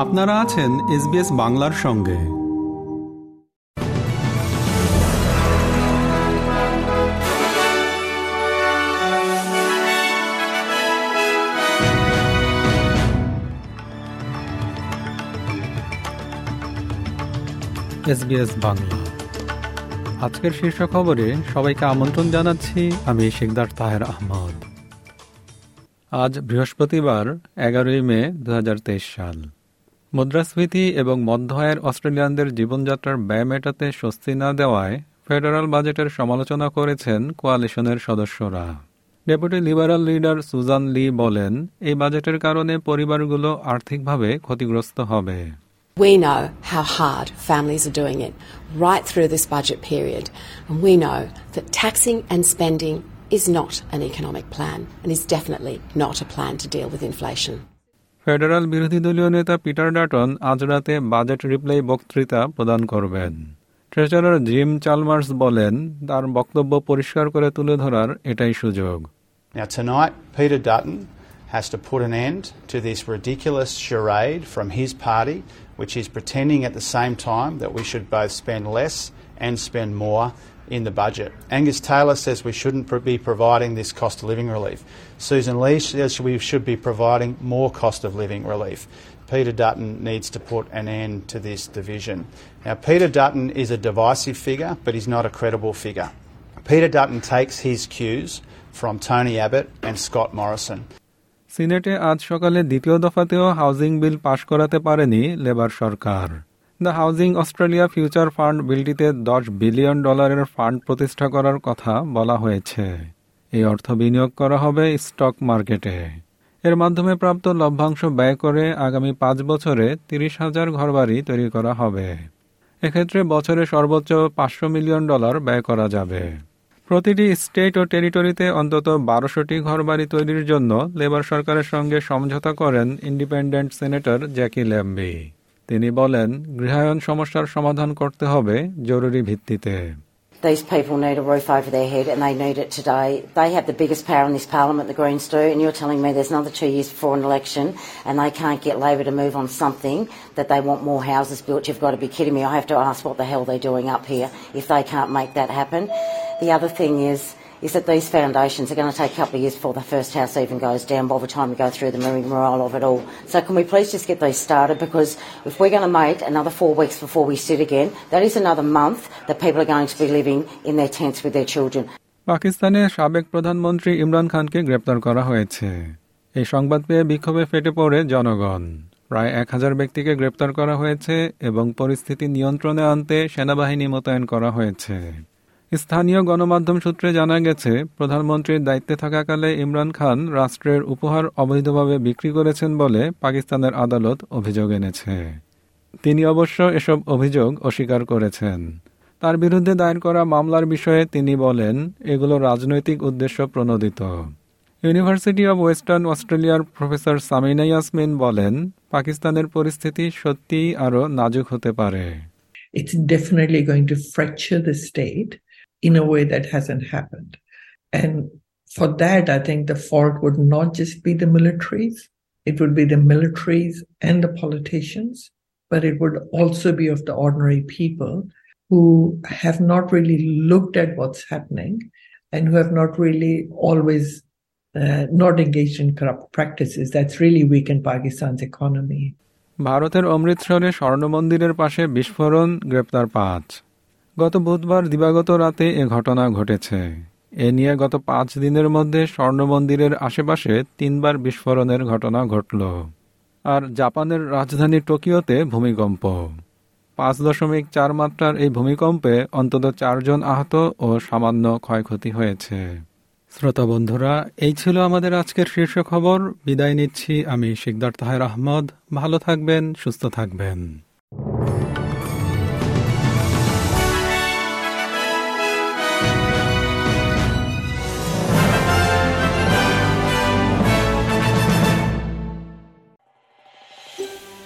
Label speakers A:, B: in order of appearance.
A: আপনারা আছেন এসবিএস বাংলার সঙ্গে। এসবিএস বাংলা। আজকের শীর্ষ খবরে সবাইকে আমন্ত্রণ জানাচ্ছি আমি শেখদার তাহের আহমদ। আজ বৃহস্পতিবার, এগারোই মে দু হাজার তেইশ সাল। মুদ্রাস্ফীতি এবং মধ্য আয়ের অস্ট্রেলিয়ানদের জীবনযাত্রার ব্যয় মেটাতে স্বস্তি না দেওয়ায় ফেডারাল বাজেটের সমালোচনা করেছেন কোয়ালিশনের সদস্যরা deputy Liberal leader Sussan Ley বলেন এই বাজেটের কারণে পরিবারগুলো আর্থিকভাবে ক্ষতিগ্রস্ত হবে
B: We know how hard families are doing it right through this budget period, and we know that taxing and spending is not an economic plan and is definitely not a plan to deal with inflation.
A: Federal বিরোধী দলীয় নেতা Peter Dutton আজ রাতে budget reply বক্তৃতা প্রদান করবেন treasurer Jim Chalmers বলেন তার বক্তব্য পরিষ্কার করে তুলে ধরার এটাই সুযোগ
C: has to put an end to this ridiculous charade from his party, which is pretending at the same time that we should both spend less and spend more in the budget. Angus Taylor says we shouldn't pro- be providing this cost of living relief. Susan Lee says we should be providing more cost of living relief. Peter Dutton needs to put an end to this division. Now, Peter Dutton is a divisive figure, but he's not a credible figure. Peter Dutton takes his cues from Tony Abbott and Scott Morrison.
A: সিনেটে আজ সকালে দ্বিতীয় দফাতেও housing বিল পাশ করাতে পারেনি labour Sarkar the Housing Australia Future Fund বিলটিতে দশ billion ডলারের fund প্রতিষ্ঠা করার কথা বলা হয়েছে। এই অর্থ বিনিয়োগ করা হবে স্টক মার্কেটে। এর মাধ্যমে প্রাপ্ত লভ্যাংশ ব্যয় করে আগামী পাঁচ বছরে তিরিশ হাজার ঘরবাড়ি তৈরি করা হবে। এক্ষেত্রে বছরে সর্বোচ্চ পাঁচশো মিলিয়ন ডলার ব্যয় করা যাবে। প্রতিটি স্টেট ও টেরিটরিতে অন্তত বারোশোটি ঘরবাড়ি তৈরির জন্য লেবার সরকারের সঙ্গে সমঝোতা করেন ইন্ডিপেন্ডেন্ট সেনেটর জ্যাকি ল্যাম্বি। তিনি বলেন গৃহায়ন সমস্যার সমাধান করতে হবে জরুরি ভিত্তিতে
D: These people need a roof over their head and they need it today. They have the biggest power in this parliament, the Greens do, and you're telling me there's another two years before an election and they can't get Labor to move on something that they want more houses built. You've got to be kidding me. I have to ask what the hell they're doing up here if they can't make that happen. The other thing is, is that these foundations are going to take a couple of years before the first house even goes down by the time we go through the rigmarole of it all. So can we please just get these started because if we're going to wait another four weeks before we sit again, that is another month that people are going to be living in their tents with their children.
A: পাকিস্তানের সাবেক প্রধানমন্ত্রী ইমরান খানকে গ্রেপ্তার করা হয়েছে এই সংবাদ পেয়ে বিক্ষোভে ফেটে পড়ে জনগণ প্রায় এক হাজার ব্যক্তিকে গ্রেপ্তার করা হয়েছে এবং পরিস্থিতি নিয়ন্ত্রণে আনতে সেনাবাহিনী মোতায়েন করা হয়েছে স্থানীয় গণমাধ্যম সূত্রে জানা গেছে, প্রধানমন্ত্রীর দায়িত্বে থাকাকালে ইমরান খান রাষ্ট্রের উপহার অবৈধভাবে বিক্রি করেছেন বলে পাকিস্তানের আদালত অভিযোগ এনেছে। তিনি অবশ্য এসব অভিযোগ অস্বীকার করেছেন। তার বিরুদ্ধে দায়ের করা মামলার বিষয়ে তিনি বলেন, এগুলো রাজনৈতিক উদ্দেশ্য প্রণোদিত। ইউনিভার্সিটি অব ওয়েস্টার্ন অস্ট্রেলিয়ার প্রফেসর সামিনা ইয়াসমিন বলেন, পাকিস্তানের পরিস্থিতি সত্যিই আরও নাজুক হতে পারে।
E: It's definitely going to fracture the state in a way that hasn't happened. And for that, I think the fault would not just be the militaries, it would be the militaries and the politicians, but it would also be of the ordinary people who have not really looked at what's happening and who have not really always uh, not engaged in corrupt practices. That's really weakened Pakistan's economy.
A: ভারতের অমৃতসরে স্বর্ণ মন্দিরের পাশে বিস্ফোরণ গ্রেপ্তার পাঁচ গত বুধবার দিবাগত রাতে এ ঘটনা ঘটেছে। এ নিয়ে গত পাঁচ দিনের মধ্যে স্বর্ণ মন্দিরের আশেপাশে তিনবার বিস্ফোরণের ঘটনা ঘটল। আর জাপানের রাজধানী টোকিওতে ভূমিকম্প। পাঁচ দশমিক চার মাত্রার এই ভূমিকম্পে অন্তত চারজন আহত ও সামান্য ক্ষয়ক্ষতি হয়েছে। শ্রোতা বন্ধুরা, এই ছিল আমাদের আজকের শীর্ষ খবর। বিদায় নিচ্ছি আমি শিকদার তাহের আহমদ। ভালো থাকবেন, সুস্থ থাকবেন।